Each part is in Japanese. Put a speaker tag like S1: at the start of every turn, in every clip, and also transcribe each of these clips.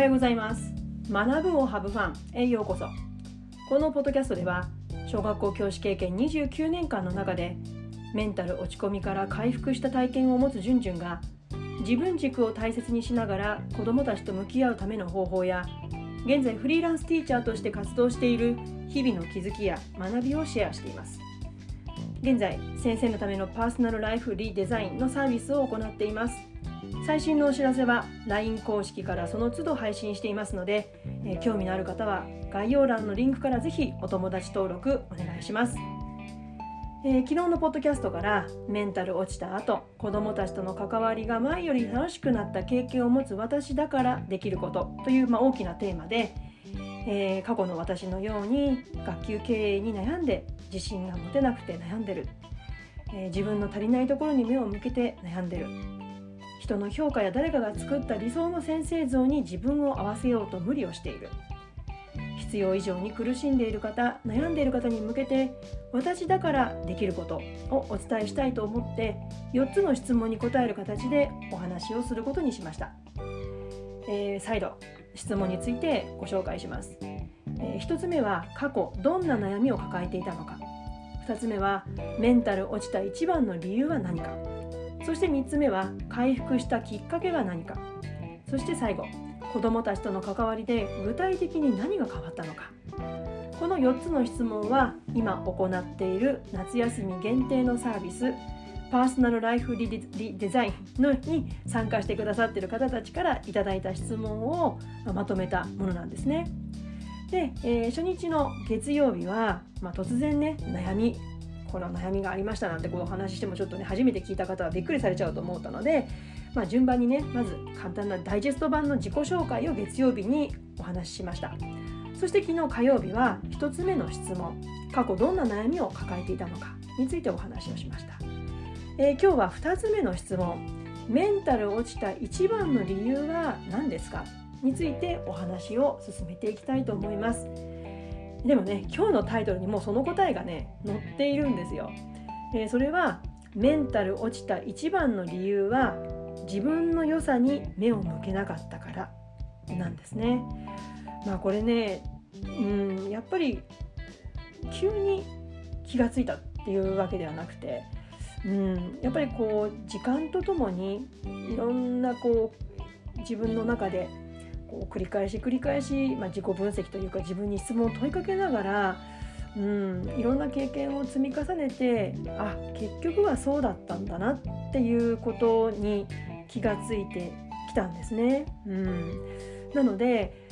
S1: はようございます。学ぶをハブファンへようこそ。このポッドキャストでは小学校教師経験29年間の中でメンタル落ち込みから回復した体験を持つじゅんじゅんが自分軸を大切にしながら子どもたちと向き合うための方法や現在フリーランスティーチャーとして活動している日々の気づきや学びをシェアしています。現在先生のためのパーソナルライフリデザインのサービスを行っています。最新のお知らせは LINE 公式からその都度配信していますので、え、興味のある方は概要欄のリンクからぜひお友達登録お願いします、えー、昨日のポッドキャストからメンタル落ちた後子どもたちとの関わりが前より楽しくなった経験を持つ私だからできることという、まあ、大きなテーマで、えー、過去の私のように学級経営に悩んで自信が持てなくて悩んでる、え自分の足りないところに目を向けて悩んでる。人の評価や誰かが作った理想の先生像に自分を合わせようと無理をしている。必要以上に苦しんでいる方悩んでいる方に向けて私だからできることをお伝えしたいと思って4つの質問に答える形でお話をすることにしました、えー、再度質問についてご紹介します、えー、1つ目は過去どんな悩みを抱えていたのか。2つ目はメンタル落ちた一番の理由は何か。そして3つ目は回復したきっかけが何かそして最後子どもたちとの関わりで具体的に何が変わったのかこの4つの質問は今行っている夏休み限定のサービスパーソナルライフリデザインのに参加してくださっている方たちからいただいた質問をまとめたものなんですね。で、えー、初日の月曜日は、まあ、突然ね悩みこの悩みがありましたなんてこうお話ししてもちょっとね初めて聞いた方はびっくりされちゃうと思ったので、まあ、順番にねまず簡単なダイジェスト版の自己紹介を月曜日にお話ししました。そして昨日火曜日は1つ目の質問過去どんな悩みを抱えていたのかについてお話をしました、えー、今日は2つ目の質問メンタル落ちた一番の理由は何ですか？についてお話を進めていきたいと思います。でもね今日のタイトルにもその答えがね載っているんですよ。えー、それはメンタル落ちた一番の理由は自分の良さに目を向けなかったからなんですね。まあこれねうんやっぱり急に気がついたっていうわけではなくて、うん、やっぱりこう時間とともにいろんなこう自分の中でこう繰り返し繰り返し、まあ、自己分析というか自分に質問を問いかけながら、うん、いろんな経験を積み重ねてあ結局はそうだったんだなっていうことに気がついてきたんですね。うん、なので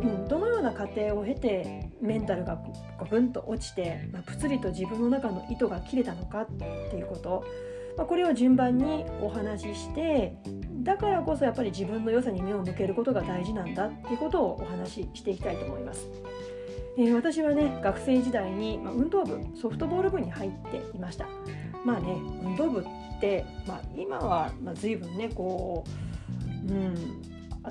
S1: うん、どのような過程を経てメンタルがガクンと落ちて、まあ、ぷつりと自分の中の糸が切れたのかっていうこと、まあ、これを順番にお話ししてだからこそやっぱり自分の良さに目を向けることが大事なんだっていうことをお話ししていきたいと思います。えー、私はね学生時代に、まあ、運動部ソフトボール部に入っていました。まあね運動部って、まあ、今は、まあ、随分ねこう、うん、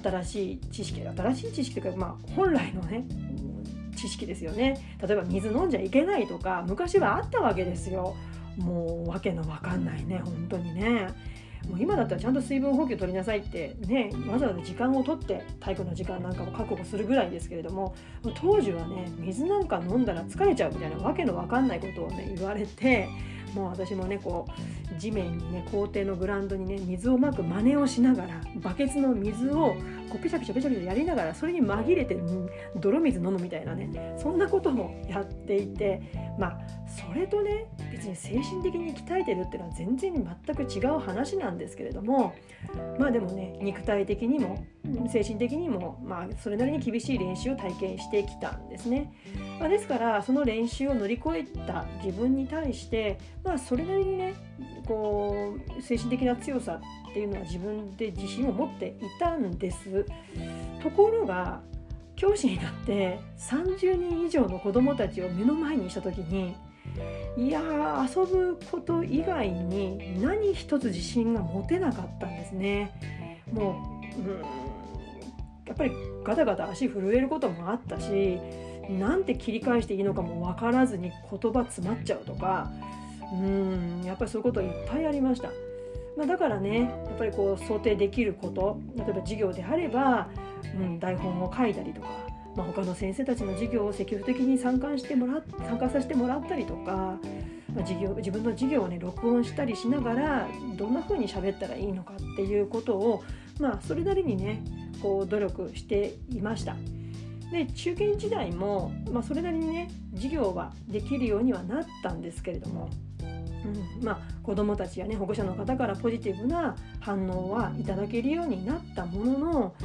S1: 新しい知識新しい知識というか、まあ、本来のね知識ですよね例えば水飲んじゃいけないとか昔はあったわけですよもうわけのわかんないね本当にね。もう今だったらちゃんと水分補給取りなさいってねわざわざ時間を取って体育の時間なんかも確保するぐらいですけれども当時はね水なんか飲んだら疲れちゃうみたいなわけのわかんないことをね言われてもう私もねこう地面にね校庭のグラウンドにね水をまく真似をしながらバケツの水をこうピシャピシャピシャピシャやりながらそれに紛れて、泥水飲むみたいなねそんなこともやっていてまあそれとね別に精神的に鍛えてるっていうのは全然全く違う話なんですけれどもまあでもね肉体的にも精神的にもまあそれなりに厳しい練習を体験してきたんですね。まあ、ですからその練習を乗り越えた自分に対してまあそれなりにねこう精神的な強さっていうのは自分で自信を持っていたんですところが教師になって30人以上の子どもたちを目の前にした時にいや遊ぶこと以外に何一つ自信が持てなかったんですね。もう、うん、やっぱりガタガタ足震えることもあったしなんて切り返していいのかも分からずに言葉詰まっちゃうとかうんやっぱりそういうこといっぱいありました。まあ、だからねやっぱりこう想定できること例えば授業であればうん、台本を書いたりとか、まあ、他の先生たちの授業を積極的に参加してもら参加させてもらったりとか、まあ、授業自分の授業をね録音したりしながらどんな風に喋ったらいいのかっていうことを、まあ、それなりにねこう努力していました。で中堅時代も、まあ、それなりにね授業はできるようにはなったんですけれども、うんまあ、子どもたちや、ね、保護者の方からポジティブな反応はいただけるようになったものの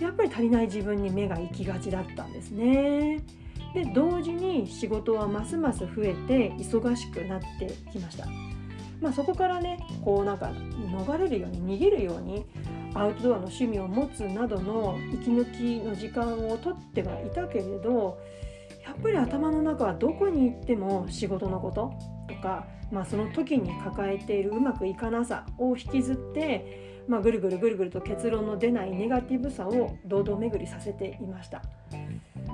S1: やっぱり足りない自分に目が行きがちだったんですね。で同時に仕事はますます増えて忙しくなってきました。まあ、そこからねこうなんか逃れるように逃げるようにアウトドアの趣味を持つなどの息抜きの時間をとってはいたけれどやっぱり頭の中はどこに行っても仕事のこととか、まあ、その時に抱えているうまくいかなさを引きずって、まあ、ぐるぐるぐるぐると結論の出ないネガティブさを堂々巡りさせていました。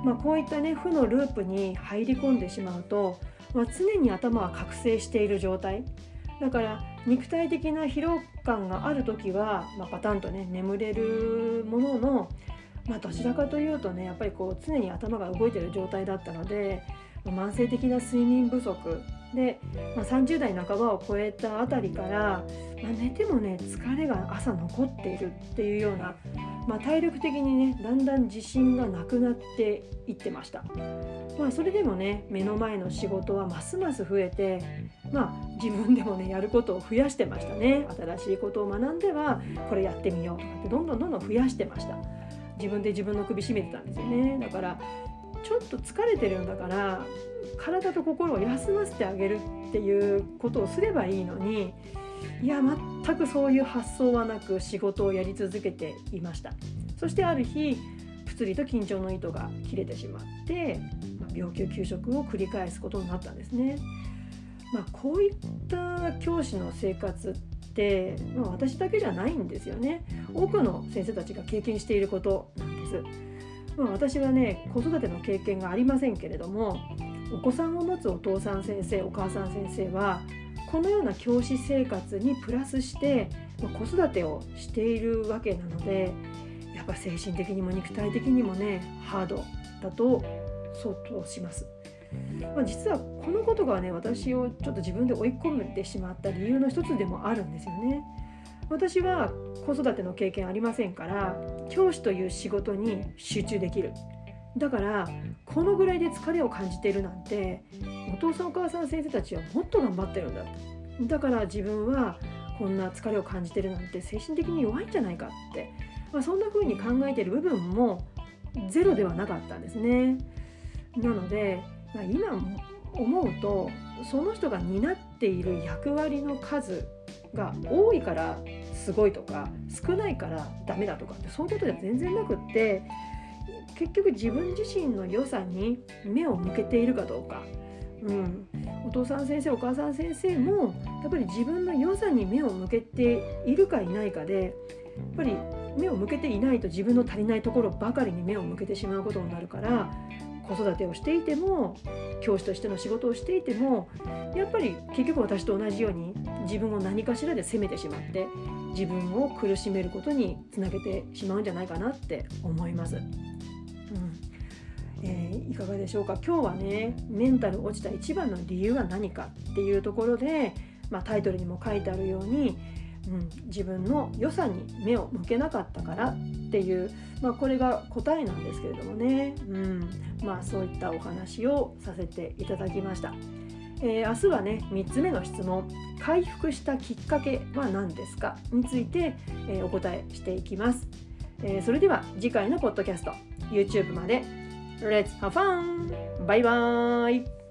S1: まあ、こういったね負のループに入り込んでしまうと、まあ、常に頭は覚醒している状態だから肉体的な疲労感がある時は、まあ、パタンとね眠れるものの、まあ、どちらかというとねやっぱりこう常に頭が動いてる状態だったのでま慢性的な睡眠不足で、まあ、30代半ばを超えたあたりから、まあ、寝てもね疲れが朝残っているっていうような、まあ、体力的にねだんだん自信がなくなっていってました、まあ、それでもね目の前の仕事はますます増えてまあ自分でもねやることを増やしてましたね。新しいことを学んではこれやってみようとかってどんどんどんどん増やしてました。自分で自分の首絞めてたんですよね。だからちょっと疲れてるんだから体と心を休ませてあげるっていうことをすればいいのにいや全くそういう発想はなく仕事をやり続けていました。そしてある日ぷつりと緊張の糸が切れてしまって、まあ、病休休職を繰り返すことになったんですね。まあ、こういった教師の生活って、まあ、私だけじゃないんですよね。多くの先生たちが経験していることなんです。まあ、私はね子育ての経験がありませんけれどもお子さんを持つお父さん先生お母さん先生はこのような教師生活にプラスしてま子育てをしているわけなのでやっぱ精神的にも肉体的にもねハードだと相当します。まあ、実はこのことがね私をちょっと自分で追い込めてしまった理由の一つでもあるんですよね。私は子育ての経験ありませんから教師という仕事に集中できる。だからこのぐらいで疲れを感じているなんてお父さんお母さん先生たちはもっと頑張ってるんだだから自分はこんな疲れを感じてるなんて精神的に弱いんじゃないかって、まあ、そんな風に考えてる部分もゼロではなかったんですね。なのでまあ、今思うとその人が担っている役割の数が多いからすごいとか少ないからダメだとかってそういうことでは全然なくって結局自分自身の良さに目を向けているかどうか、うん、お父さん先生お母さん先生もやっぱり自分の良さに目を向けているかいないかでやっぱり目を向けていないと自分の足りないところばかりに目を向けてしまうことになるから子育てをしていても教師としての仕事をしていてもやっぱり結局私と同じように自分を何かしらで責めてしまって自分を苦しめることにつなげてしまうんじゃないかなって思います。うんえー、いかがでしょうか？今日はねメンタル落ちた一番の理由は何かっていうところで、まあ、タイトルにも書いてあるようにうん、自分の良さに目を向けなかったからっていう、まあ、これが答えなんですけれどもね、うんまあ、そういったお話をさせていただきました。えー、明日はね3つ目の質問「回復したきっかけは何ですか?」について、えー、お答えしていきます、えー、それでは次回のポッドキャスト。YouTube まで。Let's have fun! バイバーイ！